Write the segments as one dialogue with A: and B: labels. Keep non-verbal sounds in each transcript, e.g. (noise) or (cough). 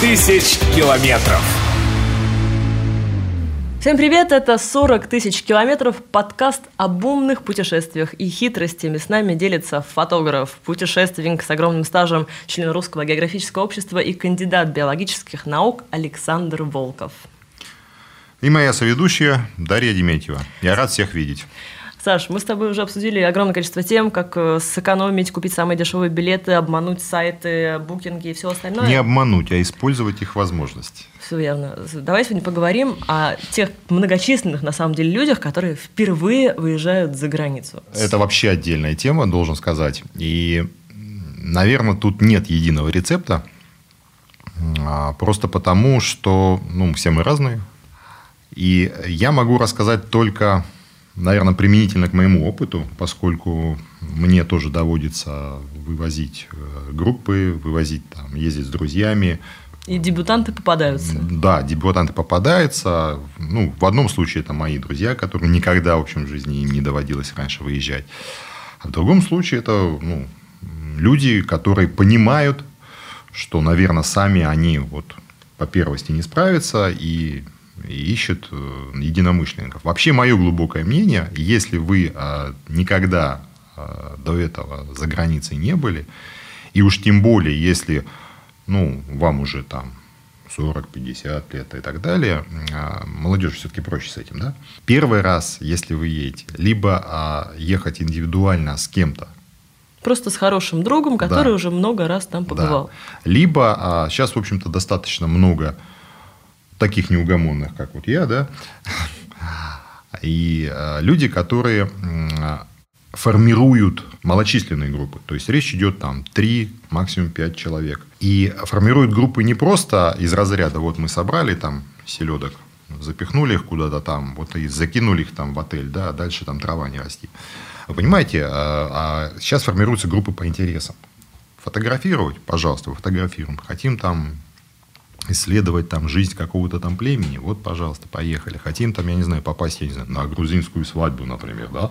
A: тысяч километров.
B: Всем привет, это 40 тысяч километров, подкаст об умных путешествиях и хитростями. С нами делится фотограф, путешественник с огромным стажем, член Русского географического общества и кандидат биологических наук Александр Волков.
C: И моя соведущая Дарья Деметьева. Я рад всех видеть.
B: Саш, мы с тобой уже обсудили огромное количество тем, как э, сэкономить, купить самые дешевые билеты, обмануть сайты, букинги и все остальное.
C: Не обмануть, а использовать их возможности.
B: Все верно. Давай сегодня поговорим о тех многочисленных, на самом деле, людях, которые впервые выезжают за границу.
C: Это вообще отдельная тема, должен сказать. И, наверное, тут нет единого рецепта. А, просто потому, что ну, все мы разные. И я могу рассказать только наверное, применительно к моему опыту, поскольку мне тоже доводится вывозить э, группы, вывозить там, ездить с друзьями.
B: И дебютанты попадаются.
C: Да, дебютанты попадаются. Ну, в одном случае это мои друзья, которые никогда, в общем, в жизни им не доводилось раньше выезжать. А в другом случае это ну, люди, которые понимают, что, наверное, сами они вот по первости не справятся, и и ищет э, единомышленников. Вообще, мое глубокое мнение, если вы а, никогда а, до этого за границей не были, и уж тем более, если ну, вам уже там 40, 50 лет и так далее, а, молодежь все-таки проще с этим, да? Первый раз, если вы едете, либо ехать индивидуально с кем-то,
B: Просто с хорошим другом, который да. уже много раз там побывал.
C: Да. Либо сейчас, в общем-то, достаточно много таких неугомонных, как вот я, да, и э, люди, которые формируют малочисленные группы. То есть речь идет там 3, максимум 5 человек. И формируют группы не просто из разряда, вот мы собрали там селедок, запихнули их куда-то там, вот и закинули их там в отель, да, а дальше там трава не расти. Вы понимаете, а, а сейчас формируются группы по интересам. Фотографировать, пожалуйста, фотографируем. Хотим там исследовать там жизнь какого-то там племени, вот, пожалуйста, поехали. Хотим там, я не знаю, попасть, я не знаю, на грузинскую свадьбу, например, да?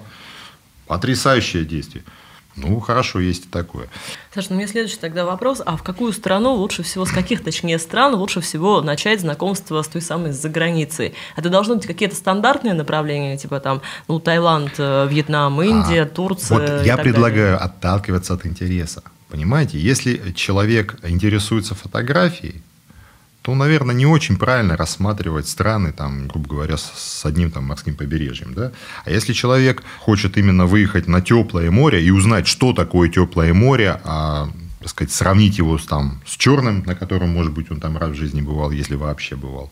C: Потрясающее действие. Ну, хорошо, есть и такое.
B: Саша, ну, у меня следующий тогда вопрос. А в какую страну лучше всего, с каких, точнее, стран лучше всего начать знакомство с той самой за границей? Это должны быть какие-то стандартные направления, типа там, ну, Таиланд, э, Вьетнам, Индия, а, Турция
C: Вот я предлагаю далее. отталкиваться от интереса. Понимаете, если человек интересуется фотографией, то, наверное, не очень правильно рассматривать страны, там, грубо говоря, с одним там, морским побережьем. Да? А если человек хочет именно выехать на теплое море и узнать, что такое теплое море, а так сказать, сравнить его с, там, с черным, на котором, может быть, он там раз в жизни бывал, если вообще бывал,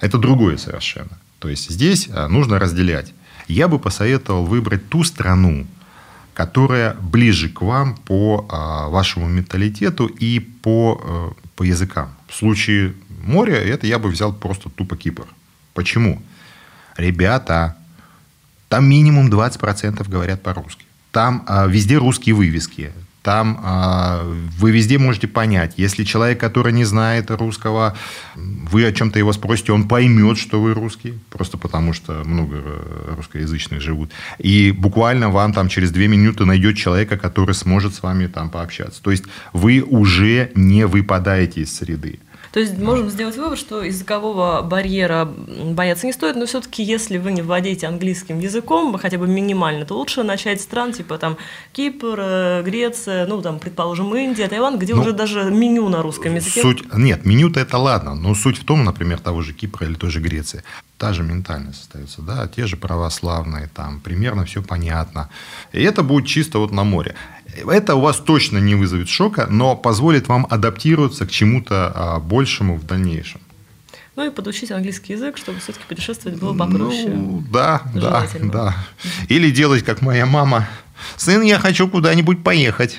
C: это другое совершенно. То есть здесь а, нужно разделять. Я бы посоветовал выбрать ту страну, которая ближе к вам по а, вашему менталитету и по, а, по языкам. В случае моря это я бы взял просто тупо Кипр. Почему? Ребята, там минимум 20% говорят по-русски. Там а, везде русские вывески. Там а, вы везде можете понять. Если человек, который не знает русского, вы о чем-то его спросите, он поймет, что вы русский, просто потому что много русскоязычных живут. И буквально вам там через две минуты найдет человека, который сможет с вами там пообщаться. То есть вы уже не выпадаете из среды.
B: То есть можем сделать вывод, что языкового барьера бояться не стоит, но все-таки если вы не владеете английским языком, хотя бы минимально, то лучше начать с стран типа там Кипр, э, Греция, ну там, предположим, Индия, Таиланд, где ну, уже даже меню на русском языке.
C: Суть, нет, меню-то это ладно, но суть в том, например, того же Кипра или той же Греции, та же ментальность остается, да, те же православные, там примерно все понятно. И это будет чисто вот на море. Это у вас точно не вызовет шока, но позволит вам адаптироваться к чему-то а, большему в дальнейшем.
B: Ну и подучить английский язык, чтобы все-таки путешествовать было попроще.
C: Ну, да, да, да. Или делать, как моя мама. Сын, я хочу куда-нибудь поехать.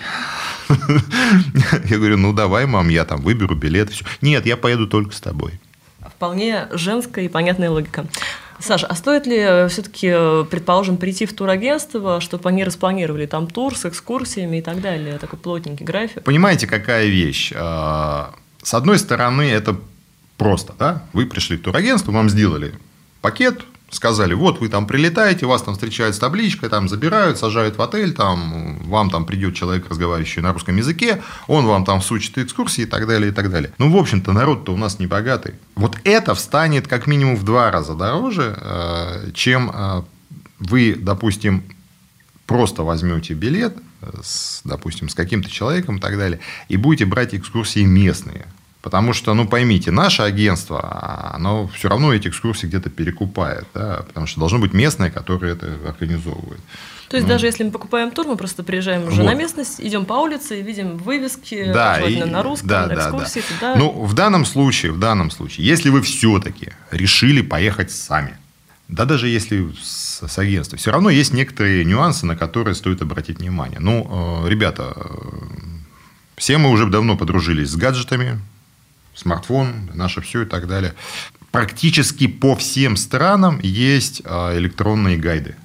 C: (laughs) Я говорю, ну давай, мам, я там выберу билет. Нет, я поеду только с тобой.
B: Вполне женская и понятная логика. Саша, а стоит ли э, все-таки, э, предположим, прийти в турагентство, чтобы они распланировали там тур с экскурсиями и так далее, такой плотненький график?
C: Понимаете, какая вещь? А, с одной стороны, это просто, да? Вы пришли в турагентство, вам сделали пакет сказали, вот вы там прилетаете, вас там встречают с табличкой, там забирают, сажают в отель, там вам там придет человек, разговаривающий на русском языке, он вам там всучит экскурсии и так далее, и так далее. Ну, в общем-то, народ-то у нас не богатый. Вот это встанет как минимум в два раза дороже, э, чем э, вы, допустим, просто возьмете билет, с, допустим, с каким-то человеком и так далее, и будете брать экскурсии местные. Потому что, ну, поймите, наше агентство, оно все равно эти экскурсии где-то перекупает, да, потому что должно быть местное, которое это организовывает.
B: То есть, ну, даже если мы покупаем тур, мы просто приезжаем уже вот. на местность, идем по улице и видим вывески,
C: да, и,
B: на русском, да, на экскурсии.
C: Да, да. Ну, в данном случае, в данном случае, если вы все-таки решили поехать сами, да даже если с, с агентством, все равно есть некоторые нюансы, на которые стоит обратить внимание. Ну, э, ребята, э, все мы уже давно подружились с гаджетами, смартфон, наше все и так далее. Практически по всем странам есть а, электронные гайды.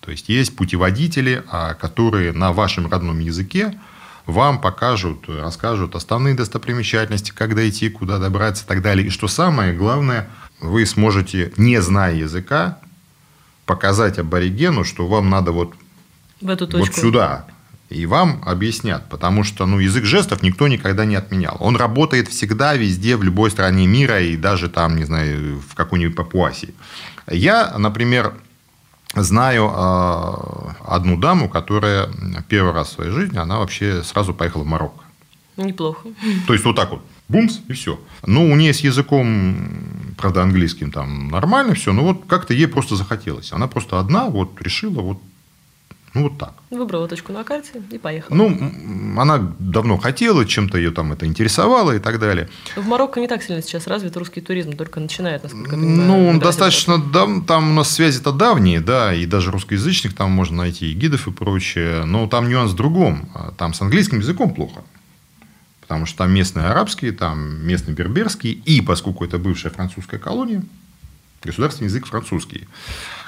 C: То есть есть путеводители, а, которые на вашем родном языке вам покажут, расскажут основные достопримечательности, как дойти, куда добраться и так далее. И что самое главное, вы сможете, не зная языка, показать аборигену, что вам надо вот,
B: в эту точку.
C: вот сюда, и вам объяснят, потому что ну, язык жестов никто никогда не отменял. Он работает всегда, везде, в любой стране мира, и даже там, не знаю, в какой-нибудь Папуасии. Я, например, знаю э, одну даму, которая первый раз в своей жизни, она вообще сразу поехала в Марокко.
B: Неплохо.
C: То есть, вот так вот, бумс, и все. Ну, у нее с языком, правда, английским там нормально все, но вот как-то ей просто захотелось. Она просто одна вот решила вот ну, вот так.
B: Выбрала точку на карте и поехала.
C: Ну, она давно хотела, чем-то ее там это интересовало и так далее.
B: В Марокко не так сильно сейчас развит русский туризм, только начинает, насколько я понимаю.
C: Ну, он достаточно, дав... там у нас связи-то давние, да, и даже русскоязычных там можно найти, и гидов и прочее, но там нюанс в другом. Там с английским языком плохо. Потому что там местные арабские, там местный берберский, и поскольку это бывшая французская колония, государственный язык французский,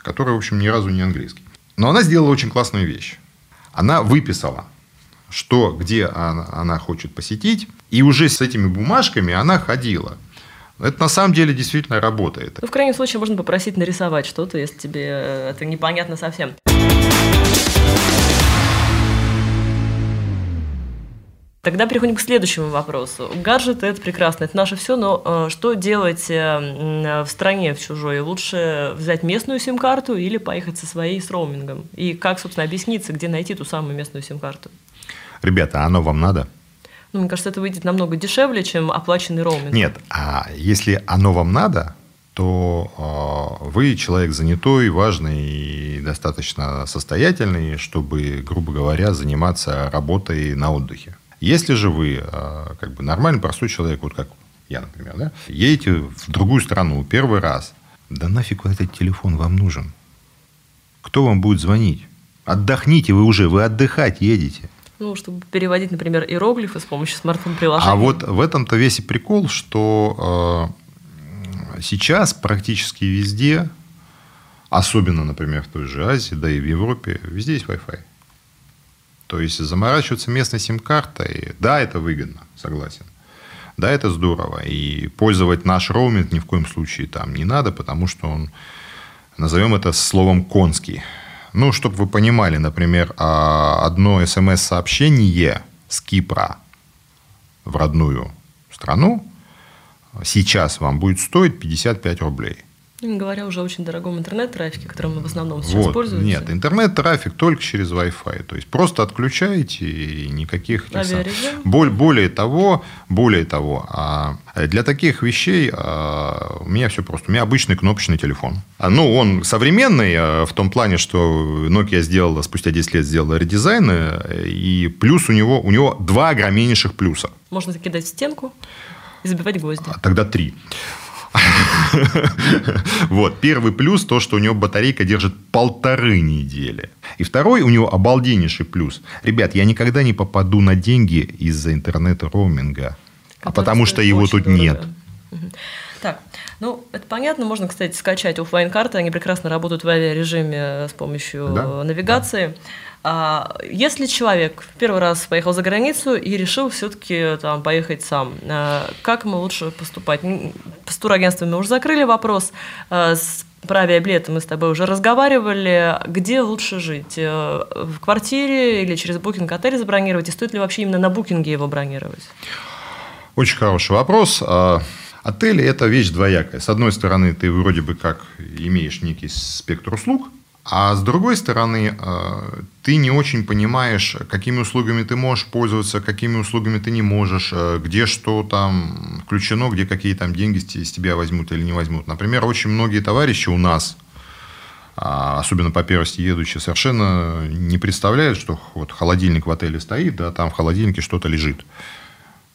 C: который, в общем, ни разу не английский. Но она сделала очень классную вещь. Она выписала, что, где она, она хочет посетить, и уже с этими бумажками она ходила. Это на самом деле действительно работает.
B: Ну, в крайнем случае можно попросить нарисовать что-то, если тебе это непонятно совсем. Тогда переходим к следующему вопросу. Гаджеты – это прекрасно, это наше все, но э, что делать э, в стране в чужой? Лучше взять местную сим-карту или поехать со своей с роумингом? И как, собственно, объясниться, где найти ту самую местную сим-карту?
C: Ребята, оно вам надо?
B: Ну, мне кажется, это выйдет намного дешевле, чем оплаченный роуминг.
C: Нет, а если оно вам надо, то э, вы человек занятой, важный и достаточно состоятельный, чтобы, грубо говоря, заниматься работой на отдыхе. Если же вы а, как бы нормальный, простой человек, вот как я, например, да, едете в другую страну первый раз, да нафиг вот этот телефон вам нужен? Кто вам будет звонить? Отдохните вы уже, вы отдыхать едете.
B: Ну, чтобы переводить, например, иероглифы с помощью смартфон-приложения.
C: А вот в этом-то весь и прикол, что э, сейчас практически везде, особенно, например, в той же Азии, да и в Европе, везде есть Wi-Fi. То есть заморачиваться местной сим-картой, да, это выгодно, согласен. Да, это здорово. И пользовать наш роуминг ни в коем случае там не надо, потому что он, назовем это словом конский. Ну, чтобы вы понимали, например, а, одно смс-сообщение с Кипра в родную страну сейчас вам будет стоить 55 рублей –
B: не говоря уже о очень дорогом интернет-трафике, которым мы в основном сейчас вот, пользуемся.
C: Нет, интернет-трафик только через Wi-Fi. То есть просто отключаете и никаких... Боль, более того, более того, а для таких вещей а, у меня все просто. У меня обычный кнопочный телефон. А, ну, он современный в том плане, что Nokia сделала, спустя 10 лет сделала редизайн, и плюс у него, у него два огромнейших плюса.
B: Можно закидать в стенку и забивать гвозди.
C: А, тогда три. (laughs) Вот. Первый плюс то, что у него батарейка держит полторы недели. И второй у него обалденнейший плюс. Ребят, я никогда не попаду на деньги из-за интернета роуминга. А потому что его тут дорого. нет.
B: Так, ну, это понятно. Можно, кстати, скачать офлайн карты Они прекрасно работают в авиарежиме с помощью да? навигации. Да. А, если человек первый раз поехал за границу и решил все-таки там поехать сам, а, как ему лучше поступать? С турагентствами уже закрыли вопрос. А, с Про авиабилеты мы с тобой уже разговаривали. Где лучше жить? Э, в квартире или через букинг отель забронировать? И стоит ли вообще именно на букинге его бронировать?
C: Очень хороший вопрос. А, отели – это вещь двоякая. С одной стороны, ты вроде бы как имеешь некий спектр услуг, а с другой стороны, а, ты не очень понимаешь, какими услугами ты можешь пользоваться, какими услугами ты не можешь, а, где что там включено, где какие там деньги с тебя возьмут или не возьмут. Например, очень многие товарищи у нас, особенно по первости едущие, совершенно не представляют, что вот холодильник в отеле стоит, да, там в холодильнике что-то лежит.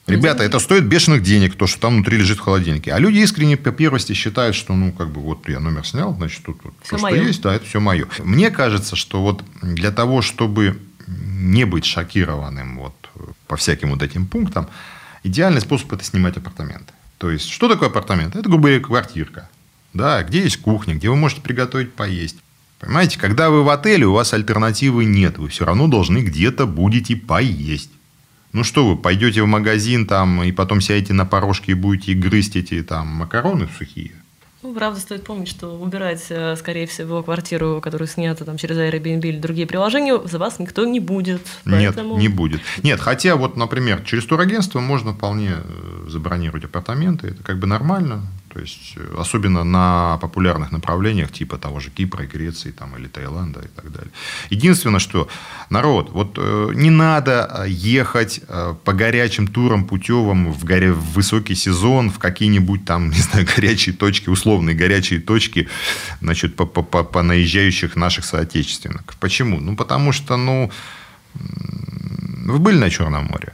C: Ребята, это стоит бешеных денег, то, что там внутри лежит в холодильнике. А люди искренне по первости считают, что, ну, как бы, вот я номер снял, значит, тут вот все, что есть, да, это все мое. Мне кажется, что вот для того, чтобы не быть шокированным вот по всяким вот этим пунктам, идеальный способ – это снимать апартаменты. То есть, что такое апартамент? Это, грубо говоря, квартирка. Да, где есть кухня, где вы можете приготовить поесть. Понимаете, когда вы в отеле, у вас альтернативы нет. Вы все равно должны где-то будете поесть. Ну что вы, пойдете в магазин там и потом сядете на порожке и будете грызть эти там макароны сухие?
B: Ну, правда, стоит помнить, что убирать, э, скорее всего, квартиру, которую снята там, через Airbnb или другие приложения, за вас никто не будет.
C: Поэтому... Нет, не будет. Нет, хотя вот, например, через турагентство можно вполне э, забронировать апартаменты, это как бы нормально. То есть, э, особенно на популярных направлениях, типа того же Кипра, Греции там, или Таиланда и так далее. Единственное, что народ, вот э, не надо э, ехать по горячим турам путевым в, горя... в высокий сезон, в какие-нибудь там, (laughs) не знаю, горячие точки, условные горячие точки, значит, по, по, по, по наезжающих наших соотечественников. Почему? Ну, потому что, ну, вы были на Черном море?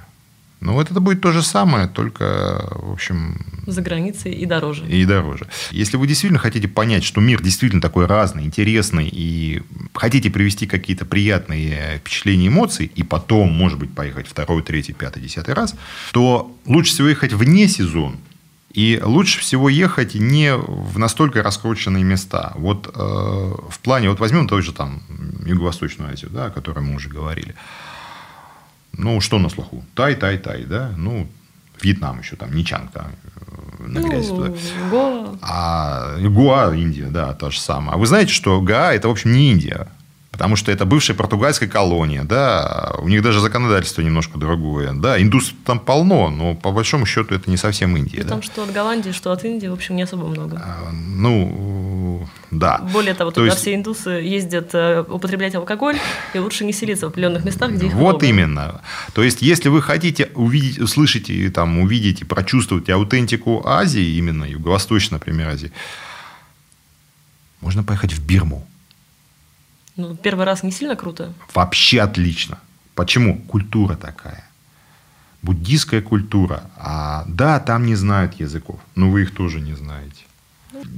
C: Ну, вот это будет то же самое, только, в общем...
B: За границей и дороже.
C: И дороже. Если вы действительно хотите понять, что мир действительно такой разный, интересный, и хотите привести какие-то приятные впечатления, эмоции, и потом, может быть, поехать второй, третий, пятый, десятый раз, то лучше всего ехать вне сезон, и лучше всего ехать не в настолько раскрученные места. Вот э, в плане, вот возьмем той же там Юго-Восточную Азию, да, о которой мы уже говорили. Ну, что на слуху? Тай, тай, тай, да? Ну, Вьетнам еще там, Ничанг там, э, на грязь ну, туда. Гоа. А Гуа, Индия, да, то же самое. А вы знаете, что Гаа – это, в общем, не Индия. Потому что это бывшая португальская колония, да, у них даже законодательство немножко другое, да, индусов там полно, но по большому счету это не совсем Индия.
B: Потому да? что от Голландии, что от Индии, в общем, не особо много. А,
C: ну, да.
B: Более того, туда есть... все индусы ездят э, употреблять алкоголь, и лучше не селиться в определенных местах, где их
C: Вот
B: много.
C: именно. То есть, если вы хотите увидеть, услышать, и, там, увидеть и прочувствовать аутентику Азии, именно Юго-Восточной, например, Азии, можно поехать в Бирму
B: ну, первый раз не сильно круто?
C: Вообще отлично. Почему? Культура такая. Буддийская культура. А, да, там не знают языков, но вы их тоже не знаете.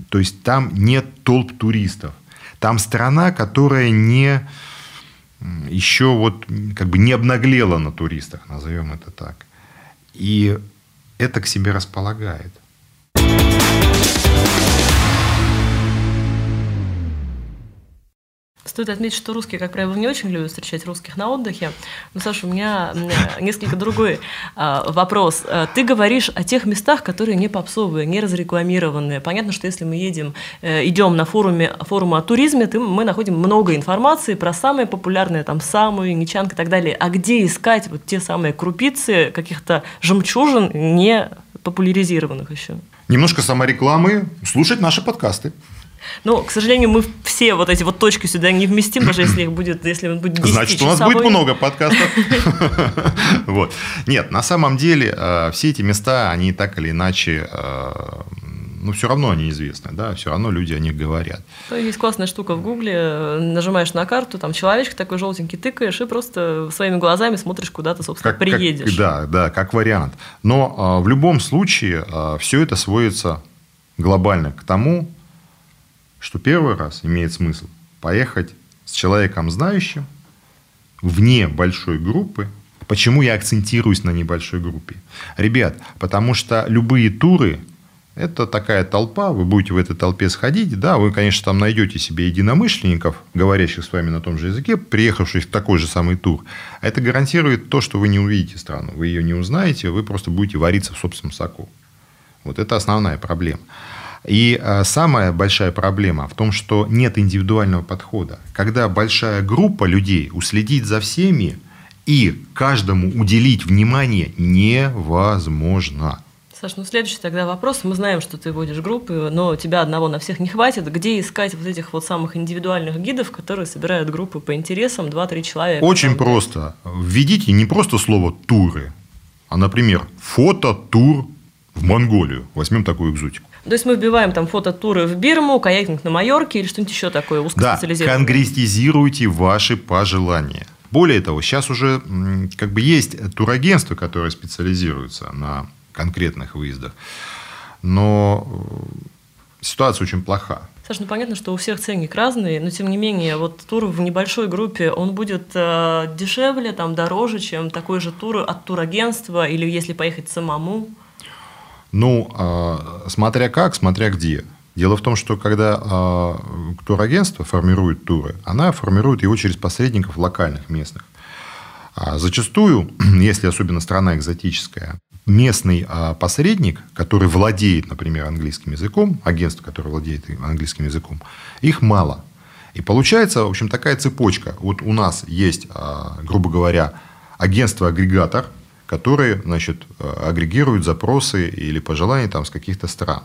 C: То есть там нет толп туристов. Там страна, которая не еще вот как бы не обнаглела на туристах, назовем это так. И это к себе располагает.
B: Стоит отметить, что русские, как правило, не очень любят встречать русских на отдыхе. Но, Саша, у меня (laughs) несколько другой а, вопрос. А, ты говоришь о тех местах, которые не попсовые, не разрекламированные. Понятно, что если мы едем, э, идем на форуме, форум о туризме, то мы находим много информации про самые популярные, там, самые, Ничанг и так далее. А где искать вот те самые крупицы каких-то жемчужин, не популяризированных еще?
C: Немножко саморекламы, слушать наши подкасты.
B: Но, к сожалению, мы все вот эти вот точки сюда не вместим, даже если их будет, если он будет
C: Значит, у нас будет много подкастов. (laughs) Вот. Нет, на самом деле э, все эти места, они так или иначе э, ну, все равно они известны, да, все равно люди о них говорят.
B: Есть классная штука в Гугле, нажимаешь на карту, там человечек такой желтенький тыкаешь и просто своими глазами смотришь, куда ты, собственно, как, приедешь.
C: Как, да, да, как вариант. Но э, в любом случае э, все это сводится глобально к тому, что первый раз имеет смысл поехать с человеком знающим вне большой группы. Почему я акцентируюсь на небольшой группе? Ребят, потому что любые туры – это такая толпа, вы будете в этой толпе сходить, да, вы, конечно, там найдете себе единомышленников, говорящих с вами на том же языке, приехавших в такой же самый тур. Это гарантирует то, что вы не увидите страну, вы ее не узнаете, вы просто будете вариться в собственном соку. Вот это основная проблема. И а, самая большая проблема в том, что нет индивидуального подхода. Когда большая группа людей уследить за всеми и каждому уделить внимание невозможно.
B: Саш, ну следующий тогда вопрос. Мы знаем, что ты водишь группы, но тебя одного на всех не хватит. Где искать вот этих вот самых индивидуальных гидов, которые собирают группы по интересам 2-3 человека?
C: Очень просто. Введите не просто слово «туры», а, например, фото-тур в Монголию. Возьмем такую экзотику.
B: То есть мы вбиваем там фототуры в Бирму, каякинг на Майорке или что-нибудь еще такое
C: Да,
B: узкоспециализированное?
C: конкретизируйте ваши пожелания. Более того, сейчас уже как бы есть турагентства, которые специализируются на конкретных выездах, но э, ситуация очень плоха.
B: Саш, ну понятно, что у всех ценник разный, но тем не менее, вот тур в небольшой группе, он будет э, дешевле, там, дороже, чем такой же тур от турагентства или если поехать самому.
C: Ну, а, смотря как, смотря где. Дело в том, что когда а, турагентство формирует туры, она формирует его через посредников локальных, местных. А зачастую, (clears throat) если особенно страна экзотическая, местный а, посредник, который владеет, например, английским языком, агентство, которое владеет английским языком, их мало. И получается, в общем, такая цепочка. Вот у нас есть, а, грубо говоря, агентство-агрегатор, которые, значит, а, агрегируют запросы или пожелания там с каких-то стран.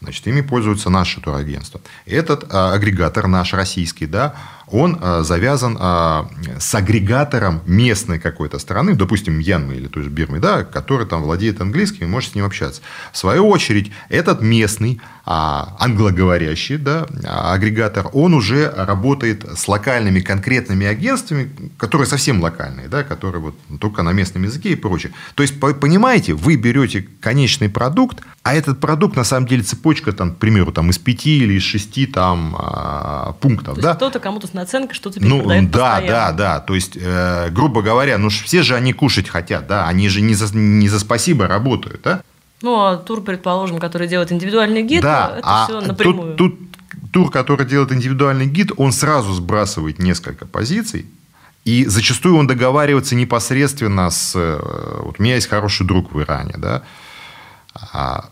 C: Значит, ими пользуются наши турагентства. Этот а, агрегатор, наш российский, да, он а, завязан а, с агрегатором местной какой-то страны, допустим, Мьянмы или той же Бирмы, да, который там владеет английским и может с ним общаться. В свою очередь, этот местный а, англоговорящий да, агрегатор, он уже работает с локальными конкретными агентствами, которые совсем локальные, да, которые вот только на местном языке и прочее. То есть, по- понимаете, вы берете конечный продукт, а этот продукт, на самом деле, цепочка, там, к примеру, там, из пяти или из шести там, а, пунктов.
B: То
C: да?
B: есть кто-то кому-то наценкой что-то
C: Ну,
B: перепродает
C: да,
B: постоянно.
C: да, да. То есть, э, грубо говоря, ну все же они кушать хотят, да, они же не за, не за спасибо работают, да?
B: Ну, а тур, предположим, который делает индивидуальный гид,
C: да,
B: это
C: а
B: все напрямую.
C: тут, тут тур, который делает индивидуальный гид, он сразу сбрасывает несколько позиций, и зачастую он договаривается непосредственно с... э, Вот у меня есть хороший друг в Иране, да, а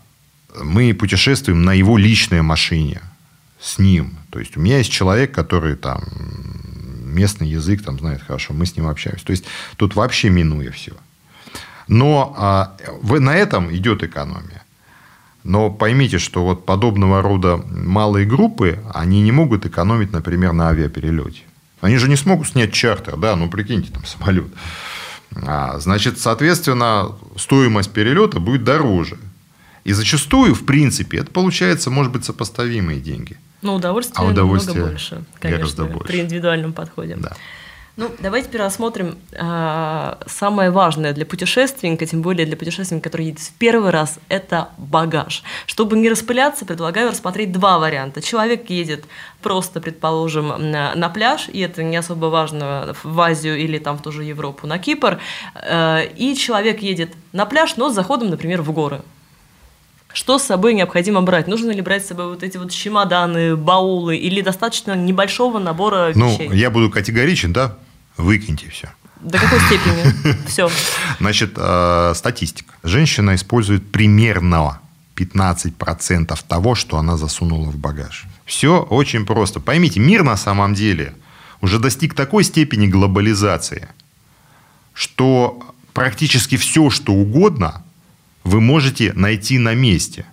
C: мы путешествуем на его личной машине с ним. То есть у меня есть человек, который там местный язык там знает хорошо, мы с ним общаемся. То есть тут вообще минуя все. Но а, вы, на этом идет экономия. Но поймите, что вот подобного рода малые группы, они не могут экономить, например, на авиаперелете. Они же не смогут снять чартер, да, ну прикиньте, там самолет. А, значит, соответственно, стоимость перелета будет дороже. И зачастую, в принципе, это получается, может быть, сопоставимые деньги.
B: Ну, удовольствие,
C: А удовольствие
B: намного больше, конечно,
C: гораздо больше.
B: при индивидуальном подходе.
C: Да.
B: Ну, давайте теперь рассмотрим а, самое важное для путешественника, тем более для путешественника, который едет в первый раз, это багаж. Чтобы не распыляться, предлагаю рассмотреть два варианта. Человек едет просто, предположим, на, на пляж, и это не особо важно в Азию или там в ту же Европу, на Кипр, э, и человек едет на пляж, но с заходом, например, в горы. Что с собой необходимо брать? Нужно ли брать с собой вот эти вот чемоданы, баулы, или достаточно небольшого набора
C: Ну,
B: вещей?
C: я буду категоричен, да? Выкиньте все.
B: До какой степени? (laughs) Все.
C: Значит, э, статистика. Женщина использует примерно 15% того, что она засунула в багаж. Все очень просто. Поймите, мир на самом деле уже достиг такой степени глобализации, что практически все, что угодно, вы можете найти на месте.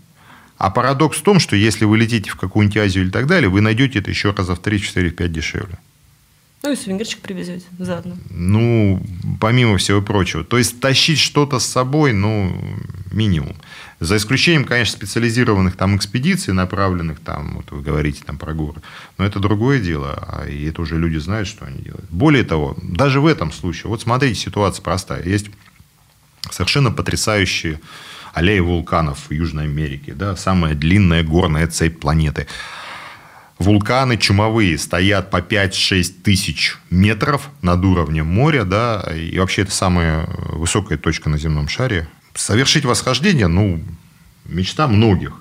C: А парадокс в том, что если вы летите в какую-нибудь Азию или так далее, вы найдете это еще раза в 3, 4, 5 дешевле.
B: Ну и сувенирчик привезете заодно.
C: Ну, помимо всего прочего. То есть тащить что-то с собой, ну, минимум. За исключением, конечно, специализированных там экспедиций, направленных там, вот вы говорите там про горы. Но это другое дело, а и это уже люди знают, что они делают. Более того, даже в этом случае, вот смотрите, ситуация простая. Есть совершенно потрясающие аллеи вулканов в Южной Америке, да, самая длинная горная цепь планеты. Вулканы чумовые стоят по 5-6 тысяч метров над уровнем моря, да, и вообще это самая высокая точка на земном шаре. Совершить восхождение, ну, мечта многих.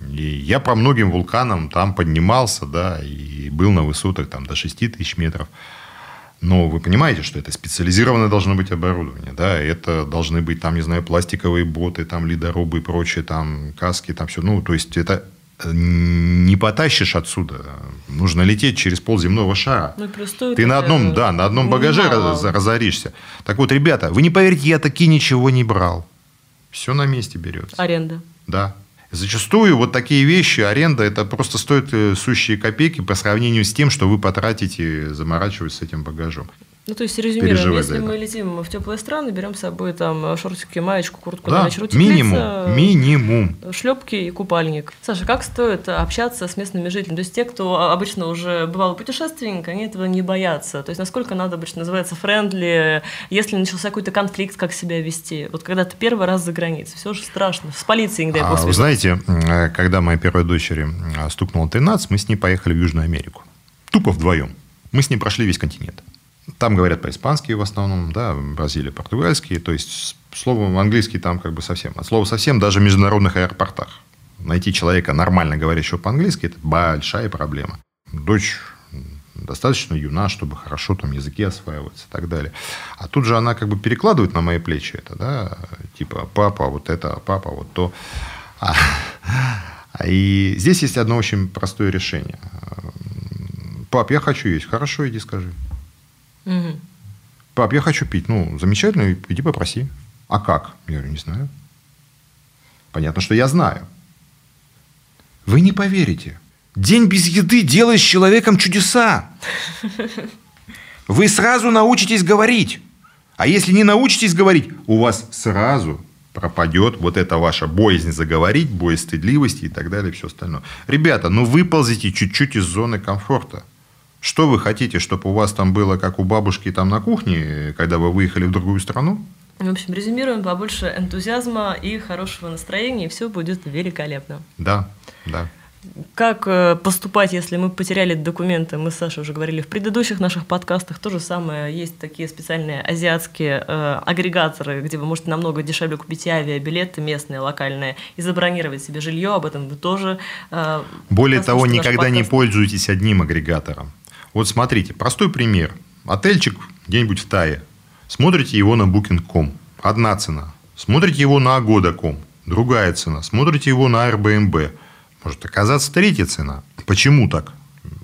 C: И я по многим вулканам там поднимался, да, и был на высотах там до 6 тысяч метров. Но вы понимаете, что это специализированное должно быть оборудование, да, это должны быть там, не знаю, пластиковые боты, там ледорубы и прочее, там каски, там все, ну, то есть это не потащишь отсюда. Нужно лететь через пол земного шара.
B: Ну,
C: Ты на одном, да, на одном багаже раз- разоришься. Так вот, ребята, вы не поверите, я таки ничего не брал. Все на месте берется.
B: Аренда.
C: Да. Зачастую вот такие вещи, аренда, это просто стоит э, сущие копейки по сравнению с тем, что вы потратите, заморачиваясь с этим багажом.
B: Ну, то есть, резюмируем, если
C: это.
B: мы летим в теплые страны, берем с собой там шортики, маечку, куртку,
C: Да,
B: на ночь
C: минимум, минимум.
B: шлепки и купальник. Саша, как стоит общаться с местными жителями? То есть те, кто обычно уже бывал путешественник, они этого не боятся. То есть насколько надо обычно называется friendly, если начался какой-то конфликт, как себя вести? Вот когда ты первый раз за границей, все же страшно. С полицией, дай
C: А, вы знаете, э, когда моей первой дочери э, стукнуло 13, мы с ней поехали в Южную Америку. Тупо вдвоем. Мы с ней прошли весь континент. Там говорят по-испански в основном, да, Бразилия, португальский. То есть, словом английский там как бы совсем. От слова совсем даже в международных аэропортах. Найти человека, нормально говорящего по-английски, это большая проблема. Дочь достаточно юна, чтобы хорошо там языки осваиваться и так далее. А тут же она как бы перекладывает на мои плечи это, да, типа папа вот это, папа вот то. А, и здесь есть одно очень простое решение. Пап, я хочу есть. Хорошо, иди скажи. Пап, я хочу пить. Ну, замечательно, иди попроси. А как? Я говорю, не знаю. Понятно, что я знаю. Вы не поверите. День без еды делает с человеком чудеса. Вы сразу научитесь говорить. А если не научитесь говорить, у вас сразу пропадет вот эта ваша боязнь заговорить, боязнь стыдливости и так далее, и все остальное. Ребята, ну выползите чуть-чуть из зоны комфорта. Что вы хотите, чтобы у вас там было, как у бабушки там на кухне, когда вы выехали в другую страну?
B: В общем, резюмируем, побольше энтузиазма и хорошего настроения, и все будет великолепно.
C: Да, да.
B: Как э, поступать, если мы потеряли документы? Мы с Сашей уже говорили в предыдущих наших подкастах. То же самое. Есть такие специальные азиатские э, агрегаторы, где вы можете намного дешевле купить авиабилеты местные, локальные, и забронировать себе жилье. Об этом вы тоже э,
C: Более того, никогда не пользуйтесь одним агрегатором. Вот смотрите, простой пример. Отельчик где-нибудь в Тае. Смотрите его на Booking.com. Одна цена. Смотрите его на Agoda.com. Другая цена. Смотрите его на Airbnb. Может оказаться третья цена. Почему так?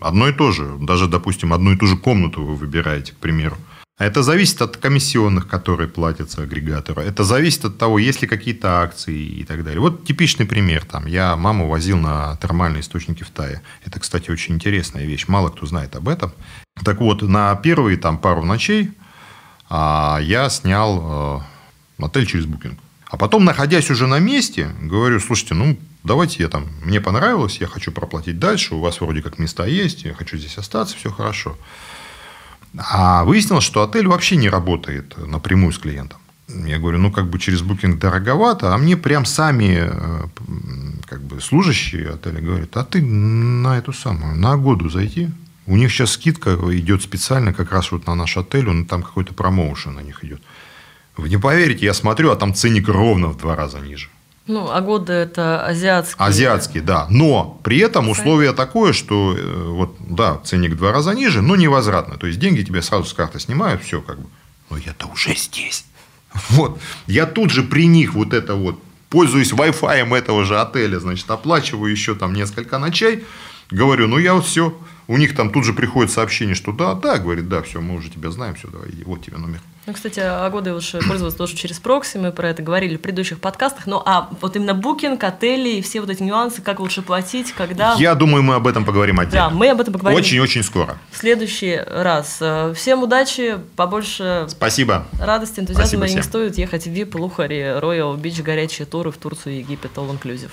C: Одно и то же. Даже, допустим, одну и ту же комнату вы выбираете, к примеру. А это зависит от комиссионных, которые платятся агрегатору. Это зависит от того, есть ли какие-то акции и так далее. Вот типичный пример. Там, я маму возил на термальные источники в Тае. Это, кстати, очень интересная вещь. Мало кто знает об этом. Так вот, на первые там, пару ночей а, я снял э, отель через Booking. А потом, находясь уже на месте, говорю, слушайте, ну, давайте я там, мне понравилось, я хочу проплатить дальше, у вас вроде как места есть, я хочу здесь остаться, все хорошо. А выяснилось, что отель вообще не работает напрямую с клиентом. Я говорю, ну, как бы через букинг дороговато, а мне прям сами э, как бы служащие отеля говорят, а ты на эту самую, на году зайти. У них сейчас скидка идет специально как раз вот на наш отель, он, там какой-то промоушен на них идет. Вы не поверите, я смотрю, а там ценник ровно в два раза ниже.
B: Ну, а годы это азиатские.
C: Азиатский, да. Но при этом условие такое, что э, вот, да, ценник в два раза ниже, но невозвратно. То есть деньги тебе сразу с карты снимают, все как бы. Но я-то уже здесь. (laughs) Вот. Я тут же при них вот это вот, пользуюсь Wi-Fi этого же отеля, значит, оплачиваю еще там несколько ночей. Говорю, ну я вот все. У них там тут же приходит сообщение, что да, да, говорит, да, все, мы уже тебя знаем, все, давай, иди, вот тебе номер.
B: Ну, кстати, Агода лучше пользоваться тоже через прокси, мы про это говорили в предыдущих подкастах. Ну, а вот именно букинг, отели и все вот эти нюансы, как лучше платить, когда...
C: Я думаю, мы об этом поговорим отдельно.
B: Да, мы об этом поговорим
C: Очень-очень скоро.
B: в следующий раз. Э, Всем удачи, побольше
C: Спасибо.
B: радости, энтузиазма,
C: Спасибо
B: и не
C: всем.
B: стоит ехать в VIP, Лухари, Royal Beach, горячие туры в Турцию, Египет, All Inclusive.